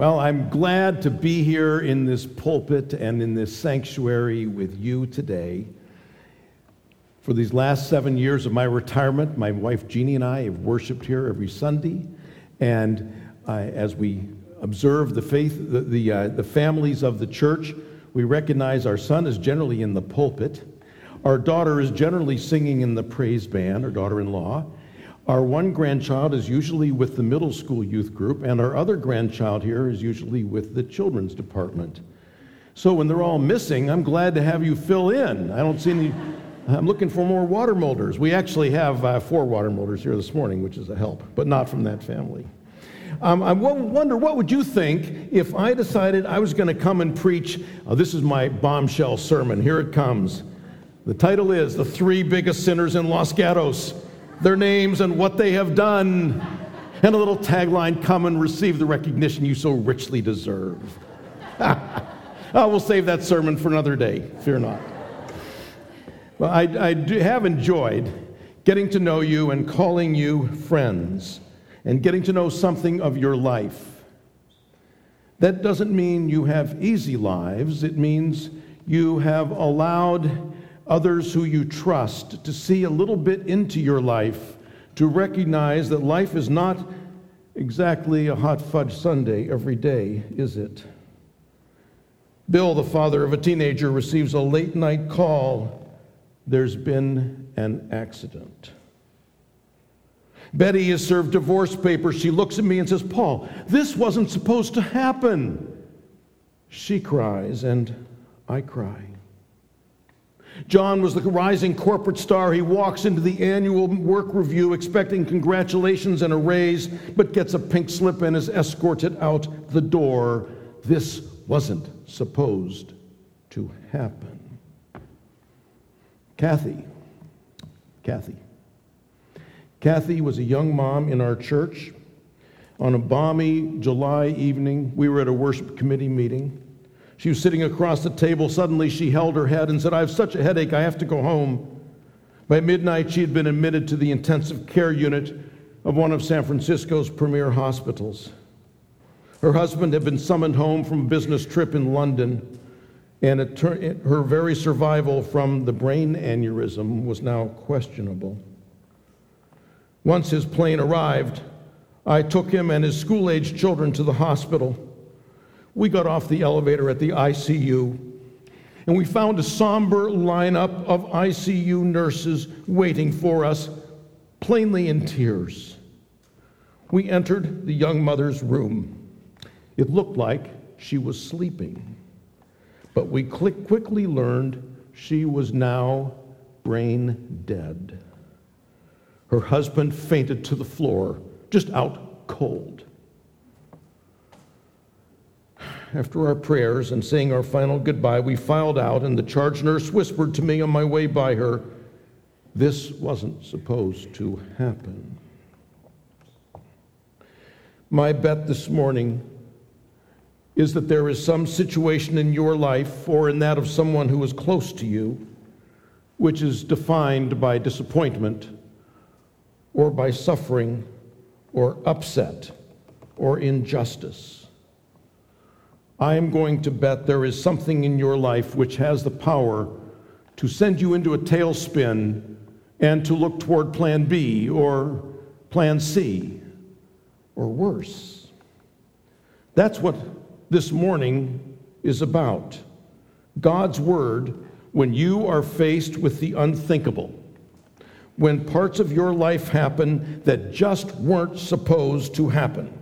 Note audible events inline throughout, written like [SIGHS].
Well, I'm glad to be here in this pulpit and in this sanctuary with you today. For these last seven years of my retirement, my wife Jeannie and I have worshiped here every Sunday. And uh, as we observe the faith, the, the, uh, the families of the church, we recognize our son is generally in the pulpit. Our daughter is generally singing in the praise band, our daughter in law. Our one grandchild is usually with the middle school youth group, and our other grandchild here is usually with the children's department. So when they're all missing, I'm glad to have you fill in. I don't see any. I'm looking for more water molders. We actually have uh, four water molders here this morning, which is a help, but not from that family. Um, I wonder what would you think if I decided I was going to come and preach? Uh, this is my bombshell sermon. Here it comes. The title is The Three Biggest Sinners in Los Gatos their names and what they have done, and a little tagline come and receive the recognition you so richly deserve. [LAUGHS] oh, we'll save that sermon for another day, fear not. Well, I, I have enjoyed getting to know you and calling you friends and getting to know something of your life. That doesn't mean you have easy lives, it means you have allowed others who you trust, to see a little bit into your life, to recognize that life is not exactly a hot fudge sundae every day, is it? Bill, the father of a teenager, receives a late night call. There's been an accident. Betty is served divorce papers. She looks at me and says, Paul, this wasn't supposed to happen. She cries, and I cry. John was the rising corporate star. He walks into the annual work review expecting congratulations and a raise, but gets a pink slip and is escorted out the door. This wasn't supposed to happen. Kathy, Kathy. Kathy was a young mom in our church. On a balmy July evening, we were at a worship committee meeting. She was sitting across the table. Suddenly, she held her head and said, I have such a headache, I have to go home. By midnight, she had been admitted to the intensive care unit of one of San Francisco's premier hospitals. Her husband had been summoned home from a business trip in London, and her very survival from the brain aneurysm was now questionable. Once his plane arrived, I took him and his school aged children to the hospital. We got off the elevator at the ICU and we found a somber lineup of ICU nurses waiting for us, plainly in tears. We entered the young mother's room. It looked like she was sleeping, but we quickly learned she was now brain dead. Her husband fainted to the floor, just out cold after our prayers and saying our final goodbye, we filed out, and the charge nurse whispered to me on my way by her, This wasn't supposed to happen. My bet this morning is that there is some situation in your life or in that of someone who is close to you which is defined by disappointment or by suffering or upset or injustice. I am going to bet there is something in your life which has the power to send you into a tailspin and to look toward plan B or plan C or worse. That's what this morning is about. God's Word, when you are faced with the unthinkable, when parts of your life happen that just weren't supposed to happen.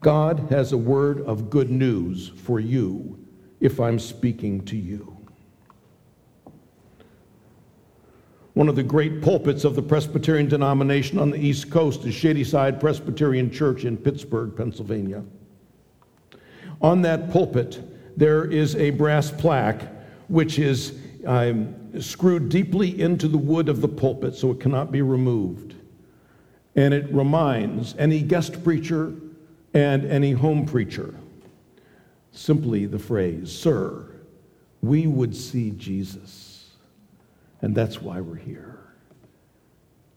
God has a word of good news for you if I'm speaking to you. One of the great pulpits of the Presbyterian denomination on the East Coast is Shadyside Presbyterian Church in Pittsburgh, Pennsylvania. On that pulpit, there is a brass plaque which is um, screwed deeply into the wood of the pulpit so it cannot be removed. And it reminds any guest preacher and any home preacher. Simply the phrase, Sir, we would see Jesus. And that's why we're here.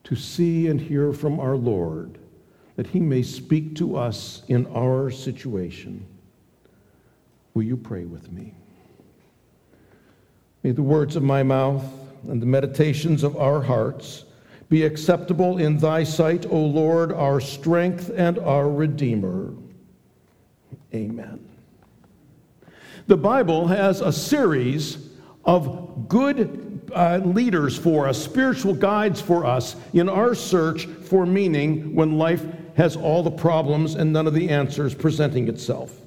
To see and hear from our Lord that he may speak to us in our situation. Will you pray with me? May the words of my mouth and the meditations of our hearts be acceptable in thy sight, O Lord, our strength and our Redeemer. Amen. The Bible has a series of good uh, leaders for us, spiritual guides for us in our search for meaning when life has all the problems and none of the answers presenting itself.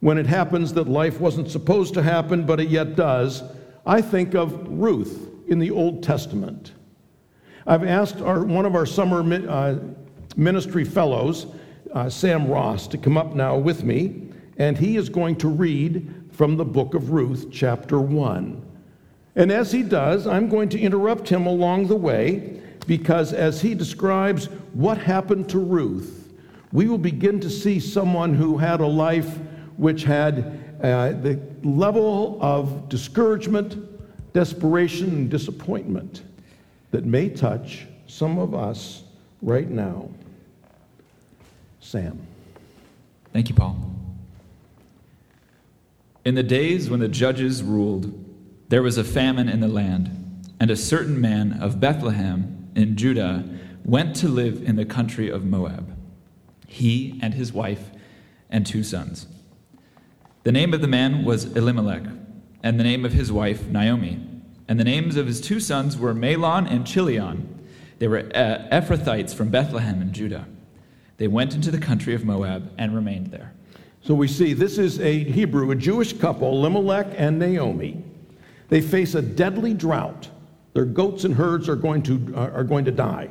When it happens that life wasn't supposed to happen, but it yet does, I think of Ruth in the Old Testament. I've asked our, one of our summer uh, ministry fellows, uh, Sam Ross, to come up now with me, and he is going to read from the book of Ruth, chapter 1. And as he does, I'm going to interrupt him along the way because as he describes what happened to Ruth, we will begin to see someone who had a life which had uh, the level of discouragement, desperation, and disappointment that may touch some of us right now. Sam. Thank you, Paul. In the days when the judges ruled, there was a famine in the land, and a certain man of Bethlehem in Judah went to live in the country of Moab, he and his wife and two sons. The name of the man was Elimelech, and the name of his wife Naomi. And the names of his two sons were Mahlon and Chilion. They were uh, Ephrathites from Bethlehem in Judah. They went into the country of Moab and remained there. So we see this is a Hebrew, a Jewish couple, Elimelech and Naomi. They face a deadly drought. Their goats and herds are going to, are going to die.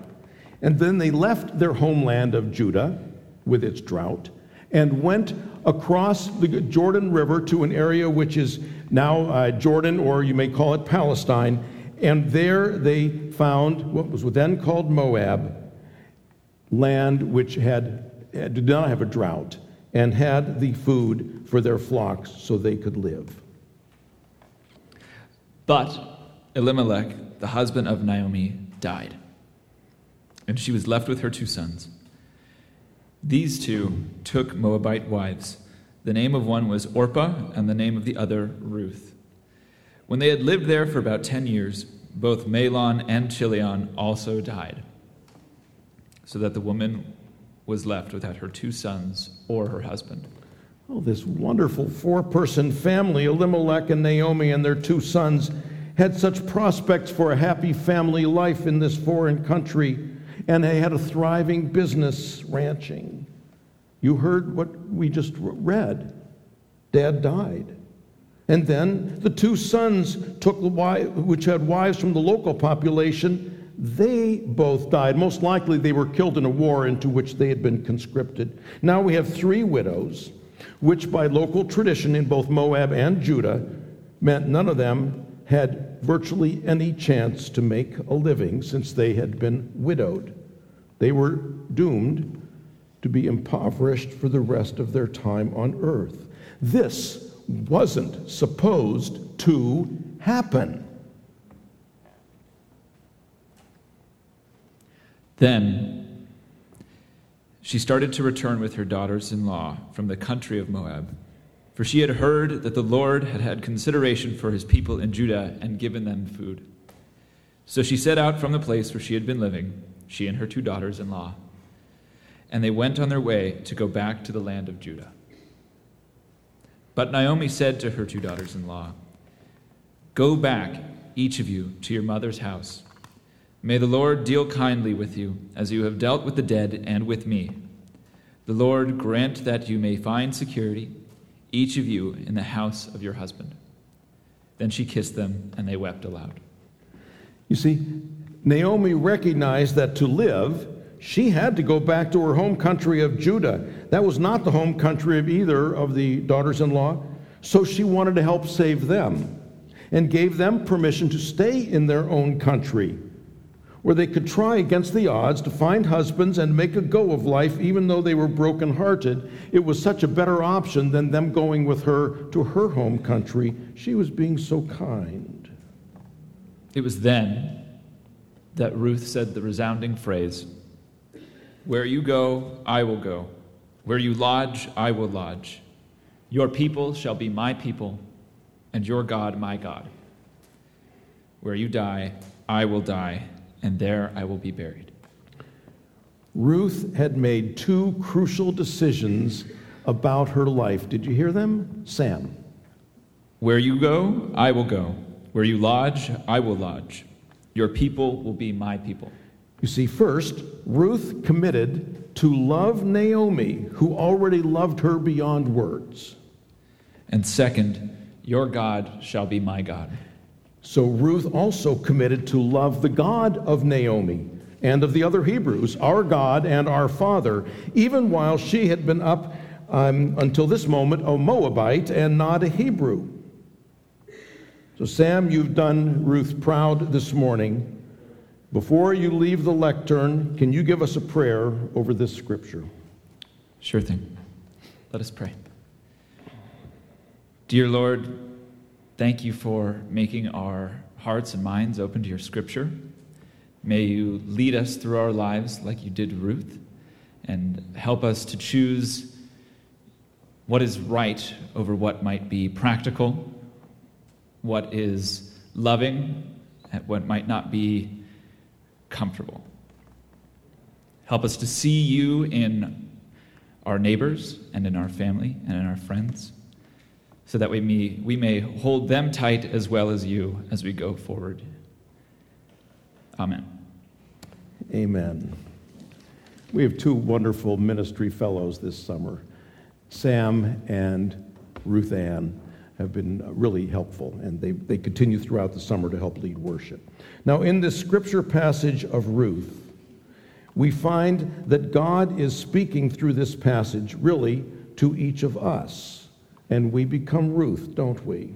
And then they left their homeland of Judah with its drought and went across the Jordan River to an area which is now uh, Jordan, or you may call it Palestine. And there they found what was then called Moab, land which had, did not have a drought and had the food for their flocks so they could live. But Elimelech, the husband of Naomi, died, and she was left with her two sons. These two took Moabite wives. The name of one was Orpah, and the name of the other Ruth. When they had lived there for about ten years, both Mahlon and Chilion also died, so that the woman was left without her two sons or her husband. Oh, this wonderful four person family, Elimelech and Naomi and their two sons, had such prospects for a happy family life in this foreign country, and they had a thriving business ranching. You heard what we just read. Dad died. And then the two sons took the wife, which had wives from the local population they both died. Most likely, they were killed in a war into which they had been conscripted. Now we have three widows, which by local tradition in both Moab and Judah meant none of them had virtually any chance to make a living since they had been widowed. They were doomed to be impoverished for the rest of their time on earth. This wasn't supposed to happen. Then she started to return with her daughters in law from the country of Moab, for she had heard that the Lord had had consideration for his people in Judah and given them food. So she set out from the place where she had been living, she and her two daughters in law, and they went on their way to go back to the land of Judah. But Naomi said to her two daughters in law, Go back, each of you, to your mother's house. May the Lord deal kindly with you, as you have dealt with the dead and with me. The Lord grant that you may find security, each of you, in the house of your husband. Then she kissed them, and they wept aloud. You see, Naomi recognized that to live, she had to go back to her home country of Judah. That was not the home country of either of the daughters in law, so she wanted to help save them and gave them permission to stay in their own country where they could try against the odds to find husbands and make a go of life even though they were broken-hearted. It was such a better option than them going with her to her home country. She was being so kind. It was then that Ruth said the resounding phrase, Where you go, I will go. Where you lodge, I will lodge. Your people shall be my people, and your God my God. Where you die, I will die, and there I will be buried. Ruth had made two crucial decisions about her life. Did you hear them? Sam. Where you go, I will go. Where you lodge, I will lodge. Your people will be my people. You see, first, Ruth committed to love Naomi, who already loved her beyond words. And second, your God shall be my God. So Ruth also committed to love the God of Naomi and of the other Hebrews, our God and our Father, even while she had been up um, until this moment a Moabite and not a Hebrew. So, Sam, you've done Ruth proud this morning. Before you leave the lectern, can you give us a prayer over this scripture? Sure thing. Let us pray. Dear Lord, thank you for making our hearts and minds open to your scripture. May you lead us through our lives like you did Ruth and help us to choose what is right over what might be practical, what is loving, and what might not be comfortable. Help us to see you in our neighbors and in our family and in our friends, so that we may, we may hold them tight as well as you as we go forward. Amen. Amen. We have two wonderful ministry fellows this summer. Sam and Ruth Ann have been really helpful, and they, they continue throughout the summer to help lead worship. Now, in this scripture passage of Ruth, we find that God is speaking through this passage really to each of us, and we become Ruth, don't we?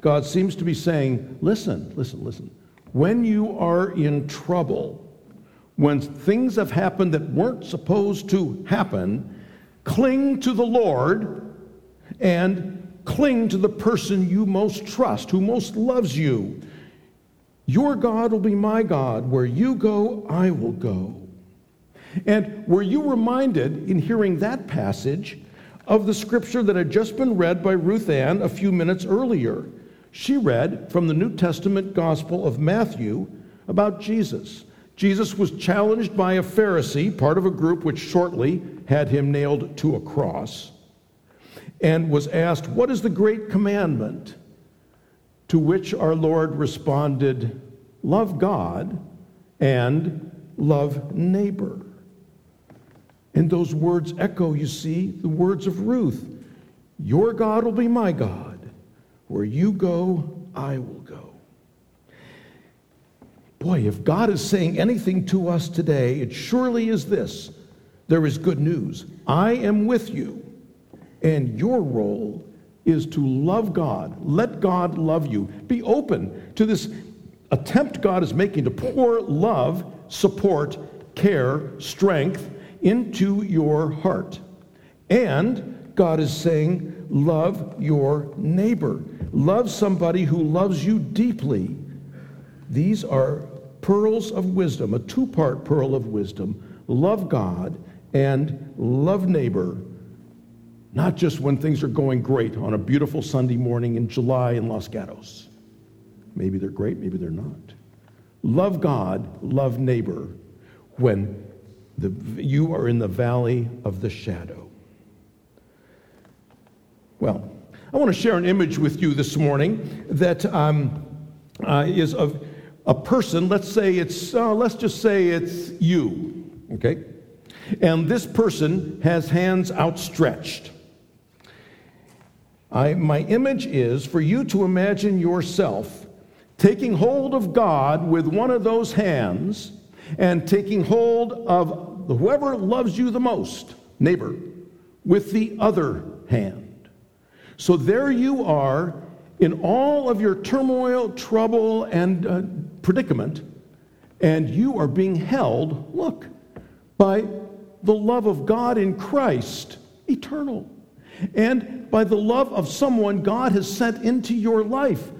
God seems to be saying, Listen, listen, listen. When you are in trouble, when things have happened that weren't supposed to happen, cling to the Lord and cling to the person you most trust, who most loves you. Your God will be my God. Where you go, I will go. And were you reminded in hearing that passage of the scripture that had just been read by Ruth Ann a few minutes earlier? She read from the New Testament Gospel of Matthew about Jesus. Jesus was challenged by a Pharisee, part of a group which shortly had him nailed to a cross and was asked, What is the great commandment? To which our Lord responded, Love God and love neighbor. And those words echo, you see, the words of Ruth Your God will be my God. Where you go, I will go. Boy, if God is saying anything to us today, it surely is this there is good news. I am with you. And your role is to love God. Let God love you. Be open to this attempt God is making to pour love, support, care, strength into your heart. And God is saying, love your neighbor. Love somebody who loves you deeply. These are pearls of wisdom, a two part pearl of wisdom. Love God and love neighbor not just when things are going great on a beautiful Sunday morning in July in Los Gatos. Maybe they're great, maybe they're not. Love God, love neighbor when the, you are in the valley of the shadow. Well, I want to share an image with you this morning that um, uh, is of a person. Let's say it's, uh, let's just say it's you, okay? And this person has hands outstretched. I, my image is for you to imagine yourself taking hold of God with one of those hands and taking hold of whoever loves you the most, neighbor, with the other hand. So there you are in all of your turmoil, trouble, and uh, predicament, and you are being held, look, by the love of God in Christ, eternal and by the love of someone God has sent into your life.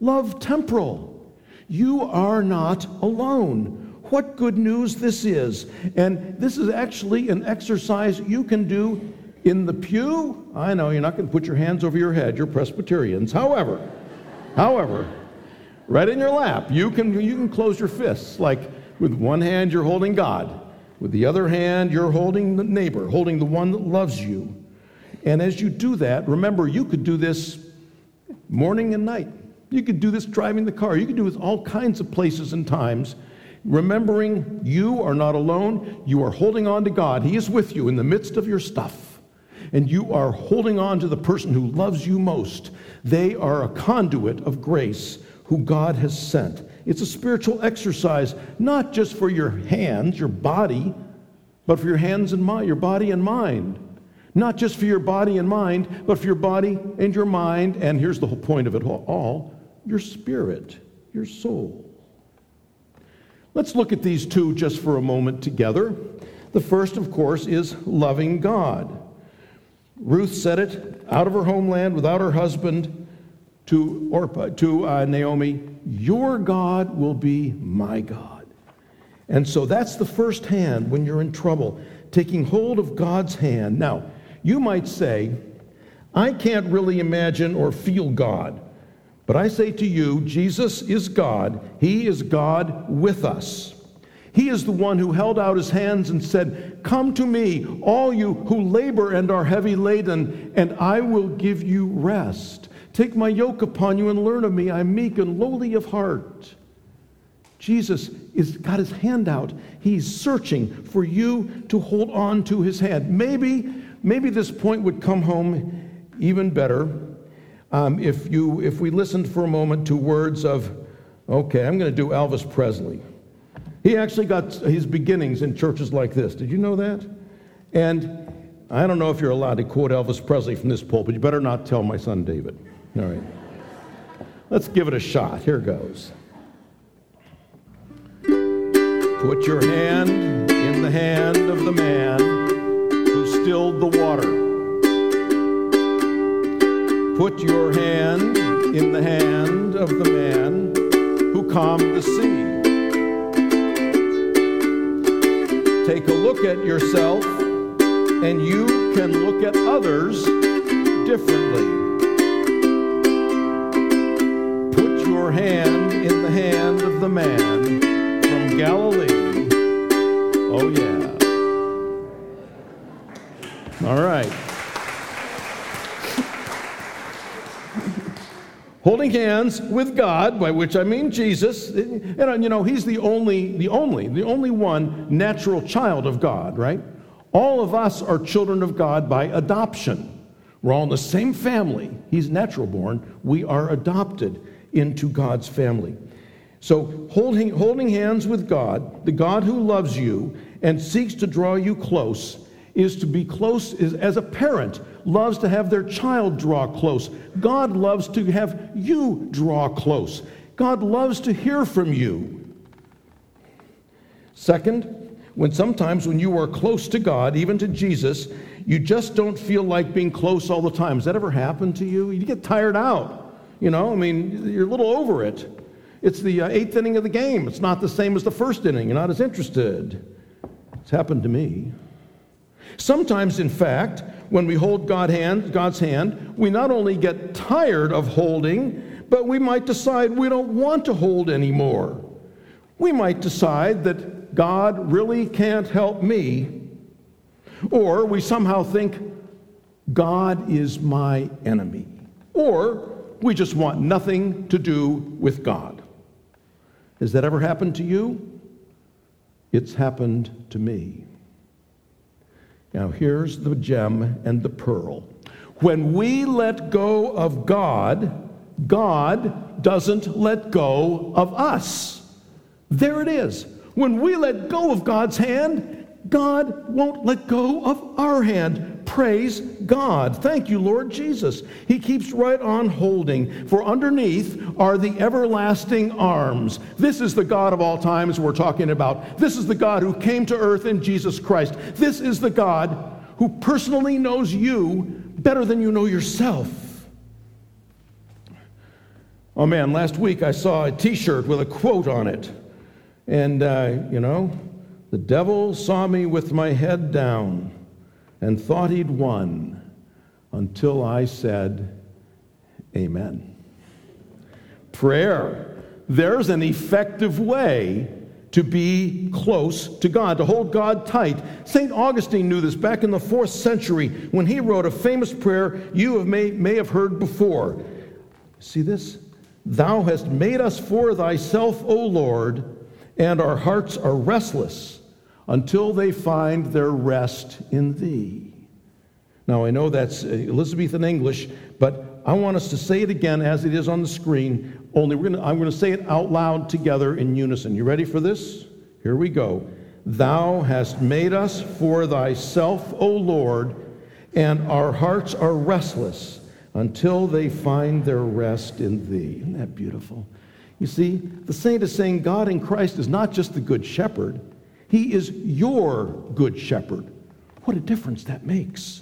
Love temporal. You are not alone. What good news this is. And this is actually an exercise you can do in the pew. I know you're not going to put your hands over your head, you're Presbyterians. However, however, right in your lap, you can, you can close your fists. Like with one hand, you're holding God. With the other hand, you're holding the neighbor, holding the one that loves you. And as you do that, remember, you could do this morning and night. You could do this driving the car. You could do this all kinds of places and times. Remembering you are not alone. You are holding on to God. He is with you in the midst of your stuff. And you are holding on to the person who loves you most. They are a conduit of grace who God has sent. It's a spiritual exercise, not just for your hands, your body, but for your hands and mind, your body and mind. Not just for your body and mind, but for your body and your mind, and here's the whole point of it all your spirit, your soul. Let's look at these two just for a moment together. The first, of course, is loving God. Ruth said it out of her homeland without her husband to Orpah, to uh, Naomi, Your God will be my God. And so that's the first hand when you're in trouble, taking hold of God's hand. Now, you might say, I can't really imagine or feel God. But I say to you, Jesus is God. He is God with us. He is the one who held out his hands and said, Come to me, all you who labor and are heavy laden, and I will give you rest. Take my yoke upon you and learn of me. I'm meek and lowly of heart. Jesus has got his hand out. He's searching for you to hold on to his hand. Maybe maybe this point would come home even better um, if, you, if we listened for a moment to words of, okay, I'm going to do Elvis Presley. He actually got his beginnings in churches like this. Did you know that? And I don't know if you're allowed to quote Elvis Presley from this pulpit. You better not tell my son David. All right. Let's give it a shot. Here goes. Put your hand in the hand of the man who stilled the water Put your hand in the hand of the man who calmed the sea. Take a look at yourself, and you can look at others differently. Put your hand in the hand of the man from Galilee. Oh, yeah. All right. Holding hands with God, by which I mean Jesus. And you know, he's the only, the only, the only one natural child of God, right? All of us are children of God by adoption. We're all in the same family. He's natural born. We are adopted into God's family. So, holding, holding hands with God, the God who loves you and seeks to draw you close, is to be close is, as a parent loves to have their child draw close. God loves to have you draw close. God loves to hear from you. Second, when sometimes when you are close to God, even to Jesus, you just don't feel like being close all the time. Has that ever happened to you? You get tired out. You know, I mean, you're a little over it. It's the uh, eighth inning of the game. It's not the same as the first inning. You're not as interested. It's happened to me. Sometimes, in fact, when we hold God hand, God's hand, we not only get tired of holding, but we might decide we don't want to hold anymore. We might decide that God really can't help me, or we somehow think God is my enemy, or we just want nothing to do with God. Has that ever happened to you? It's happened to me. Now, here's the gem and the pearl. When we let go of God, God doesn't let go of us. There it is. When we let go of God's hand, God won't let go of our hand. Praise God. Thank you, Lord Jesus. He keeps right on holding, for underneath are the everlasting arms. This is the God of all times we're talking about. This is the God who came to earth in Jesus Christ. This is the God who personally knows you better than you know yourself. Oh man, last week I saw a t shirt with a quote on it. And, uh, you know, the devil saw me with my head down and thought he'd won until I said, Amen. Prayer. There's an effective way to be close to God, to hold God tight. St. Augustine knew this back in the fourth century when he wrote a famous prayer you have may, may have heard before. See this? Thou hast made us for thyself, O Lord, and our hearts are restless until they find their rest in thee. Now, I know that's uh, Elizabethan English, but I want us to say it again as it is on the screen. Only we're gonna, I'm going to say it out loud together in unison. You ready for this? Here we go. Thou hast made us for thyself, O Lord, and our hearts are restless until they find their rest in thee. Isn't that beautiful? You see, the saint is saying God in Christ is not just the good shepherd, he is your good shepherd. What a difference that makes.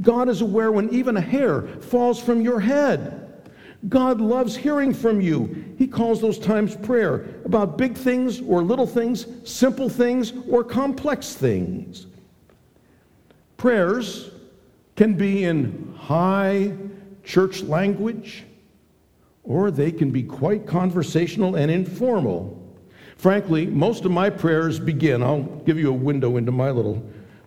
God is aware when even a hair falls from your head. God loves hearing from you. He calls those times prayer about big things or little things, simple things or complex things. Prayers can be in high church language or they can be quite conversational and informal. Frankly, most of my prayers begin, I'll give you a window into my little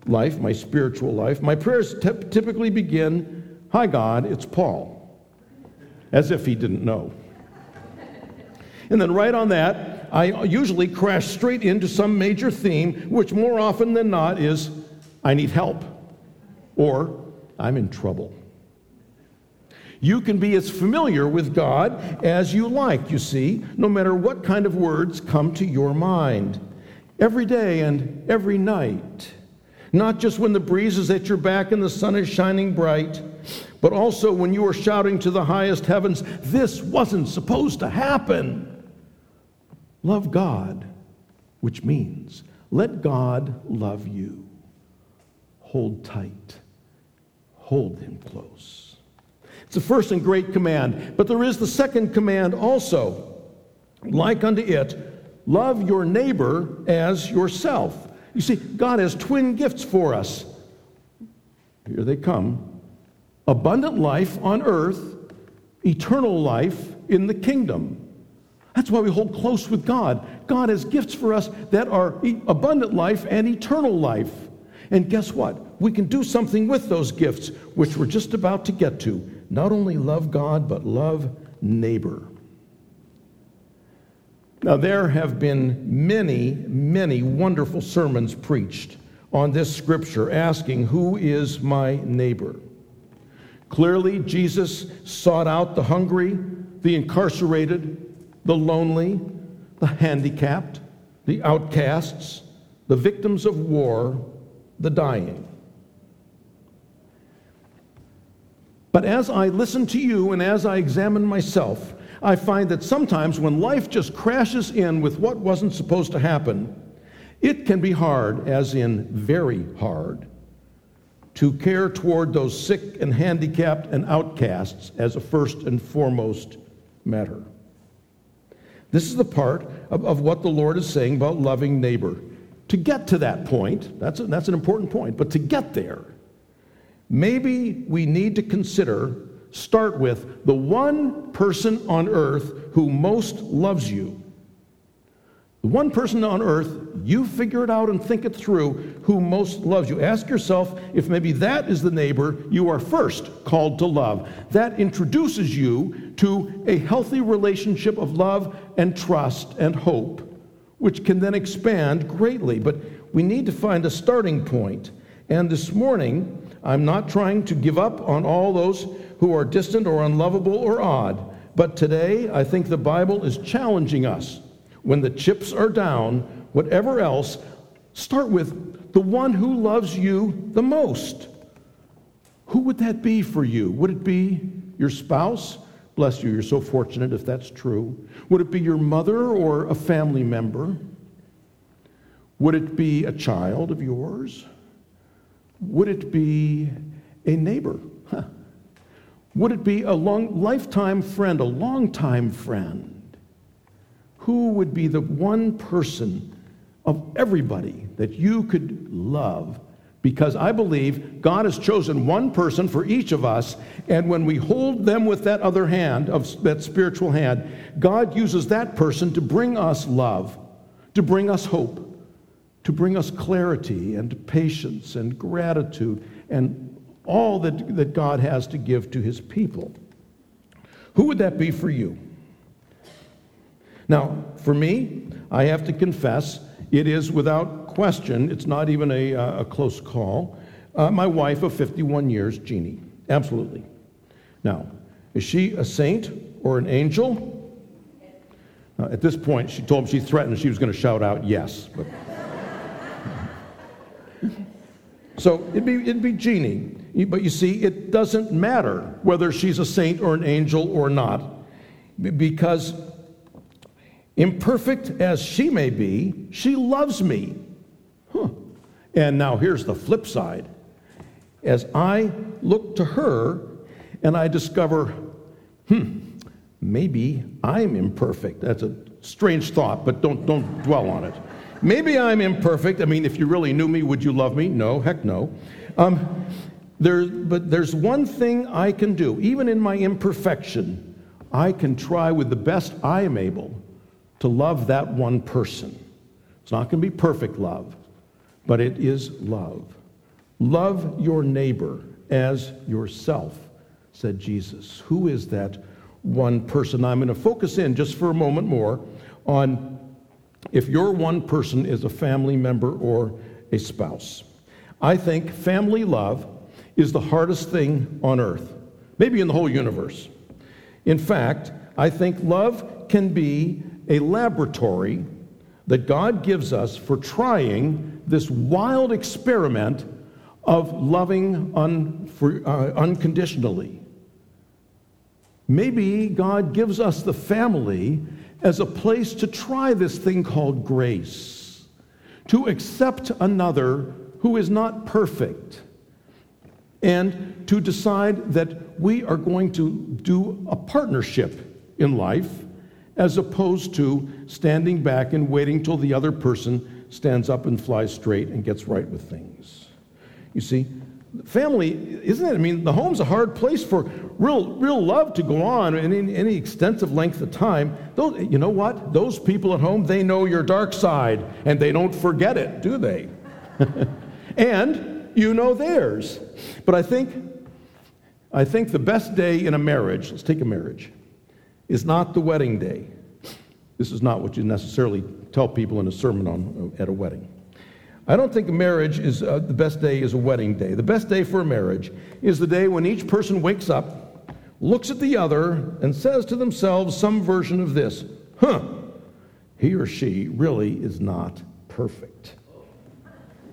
life, my spiritual life. My prayers t- typically begin, Hi, God, it's Paul, as if he didn't know. And then, right on that, I usually crash straight into some major theme, which more often than not is, I need help, or I'm in trouble. You can be as familiar with God as you like, you see, no matter what kind of words come to your mind. Every day and every night. Not just when the breeze is at your back and the sun is shining bright, but also when you are shouting to the highest heavens, This wasn't supposed to happen. Love God, which means let God love you. Hold tight, hold Him close. It's the first and great command, but there is the second command also. Like unto it, love your neighbor as yourself. You see, God has twin gifts for us. Here they come abundant life on earth, eternal life in the kingdom. That's why we hold close with God. God has gifts for us that are abundant life and eternal life. And guess what? We can do something with those gifts, which we're just about to get to. Not only love God, but love neighbor. Now, there have been many, many wonderful sermons preached on this scripture asking, Who is my neighbor? Clearly, Jesus sought out the hungry, the incarcerated, the lonely, the handicapped, the outcasts, the victims of war, the dying. But as I listen to you and as I examine myself, I find that sometimes when life just crashes in with what wasn't supposed to happen, it can be hard, as in very hard, to care toward those sick and handicapped and outcasts as a first and foremost matter. This is the part of, of what the Lord is saying about loving neighbor. To get to that point, that's, a, that's an important point, but to get there, maybe we need to consider start with the one person on earth who most loves you. The one person on earth, you figure it out and think it through, who most loves you. Ask yourself if maybe that is the neighbor you are first called to love. That introduces you to a healthy relationship of love and trust and hope, which can then expand greatly. But we need to find a starting point. And this morning, I'm not trying to give up on all those who are distant or unlovable or odd. But today, I think the Bible is challenging us. When the chips are down, whatever else, start with the one who loves you the most. Who would that be for you? Would it be your spouse? Bless you, you're so fortunate if that's true. Would it be your mother or a family member? Would it be a child of yours? Would it be a neighbor? Huh. Would it be a long lifetime friend, a longtime friend? who would be the one person of everybody that you could love because I believe God has chosen one person for each of us, and when we hold them with that other hand, of that spiritual hand, God uses that person to bring us love, to bring us hope, to bring us clarity and patience and gratitude and all that, that God has to give to his people. Who would that be for you? Now, for me, I have to confess, it is without question, it's not even a, uh, a close call. Uh, my wife of 51 years, Jeannie. Absolutely. Now, is she a saint or an angel? Uh, at this point, she told me she threatened she was going to shout out yes. But... so it'd be, it'd be Jeannie. But you see, it doesn't matter whether she's a saint or an angel or not, because imperfect as she may be, she loves me. Huh. And now here's the flip side. As I look to her and I discover, hmm, maybe I'm imperfect. That's a strange thought, but don't, don't dwell on it. Maybe I'm imperfect. I mean, if you really knew me, would you love me? No, heck no. Um, there, but there's one thing I can do, even in my imperfection, I can try with the best I am able to love that one person. It's not going to be perfect love, but it is love. Love your neighbor as yourself, said Jesus. Who is that one person? I'm going to focus in just for a moment more on if your one person is a family member or a spouse. I think family love is the hardest thing on earth, maybe in the whole universe. In fact, I think love can be a laboratory that God gives us for trying this wild experiment of loving un, for, uh, unconditionally. Maybe God gives us the family as a place to try this thing called grace, to accept another who is not perfect and to decide that we are going to do a partnership in life as opposed to standing back and waiting till the other person stands up and flies straight and gets right with things. You see, family, isn't it? I mean, the home's a hard place for real, real love to go on in any, any extensive length of time. Those, you know what? Those people at home, they know your dark side and they don't forget it, do they? [LAUGHS] and you know theirs. But I think, I think the best day in a marriage, let's take a marriage, is not the wedding day. This is not what you necessarily tell people in a sermon on, at a wedding. I don't think marriage is uh, the best day is a wedding day. The best day for a marriage is the day when each person wakes up, looks at the other, and says to themselves some version of this Huh, he or she really is not perfect.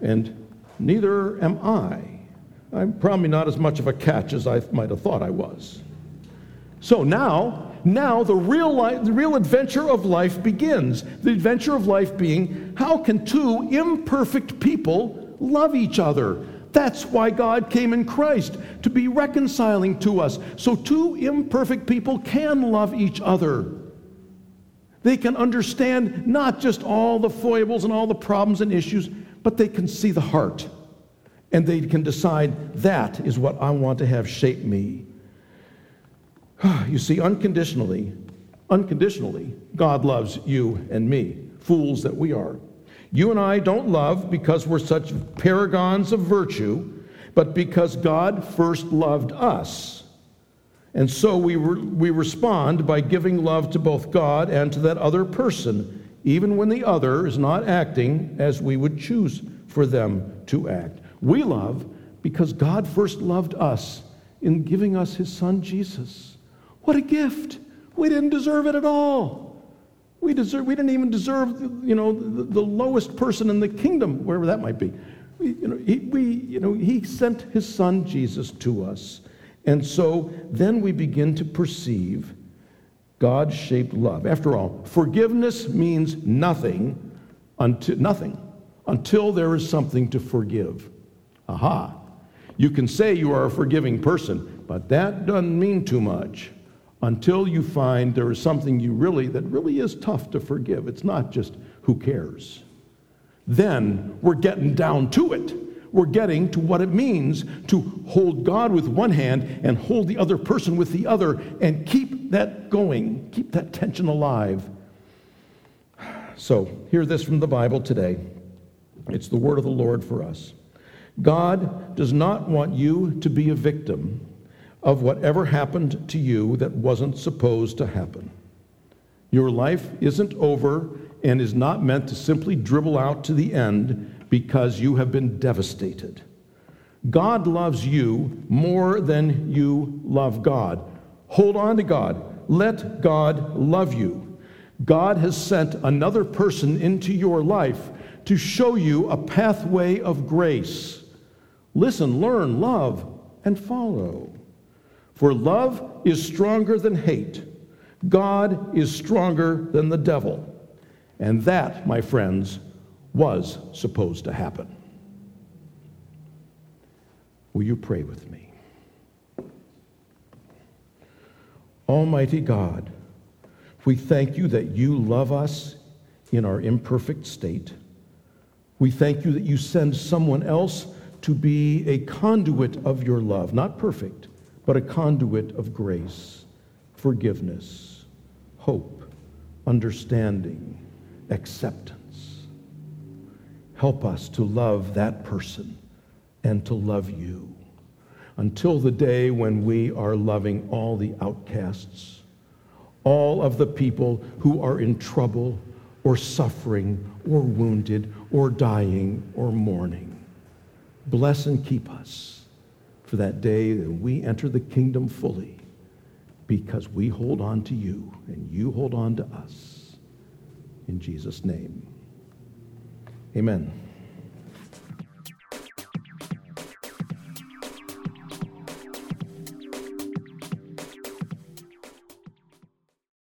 And Neither am I. I'm probably not as much of a catch as I might have thought I was. So now, now the real, the real adventure of life begins. The adventure of life being how can two imperfect people love each other? That's why God came in Christ, to be reconciling to us. So two imperfect people can love each other. They can understand not just all the foibles and all the problems and issues, but they can see the heart and they can decide that is what I want to have shape me. [SIGHS] you see, unconditionally, unconditionally, God loves you and me, fools that we are. You and I don't love because we're such paragons of virtue, but because God first loved us. And so we, re- we respond by giving love to both God and to that other person even when the other is not acting as we would choose for them to act. We love because God first loved us in giving us his son Jesus. What a gift! We didn't deserve it at all. We, deserve, we didn't even deserve, you know, the, the lowest person in the kingdom, wherever that might be. We, you know, he, we, you know, he sent his son Jesus to us. And so then we begin to perceive God shaped love. After all, forgiveness means nothing until, nothing until there is something to forgive. Aha. You can say you are a forgiving person, but that doesn't mean too much until you find there is something you really that really is tough to forgive. It's not just who cares. Then we're getting down to it. We're getting to what it means to hold God with one hand and hold the other person with the other and keep that going, keep that tension alive. So, hear this from the Bible today. It's the word of the Lord for us. God does not want you to be a victim of whatever happened to you that wasn't supposed to happen. Your life isn't over and is not meant to simply dribble out to the end because you have been devastated. God loves you more than you love God. Hold on to God. Let God love you. God has sent another person into your life to show you a pathway of grace. Listen, learn, love, and follow. For love is stronger than hate. God is stronger than the devil. And that, my friends, was supposed to happen. Will you pray with me? Almighty God, we thank you that you love us in our imperfect state. We thank you that you send someone else to be a conduit of your love, not perfect, but a conduit of grace, forgiveness, hope, understanding, acceptance. Help us to love that person and to love you until the day when we are loving all the outcasts, all of the people who are in trouble or suffering or wounded or dying or mourning. Bless and keep us for that day that we enter the kingdom fully because we hold on to you and you hold on to us. In Jesus' name, amen.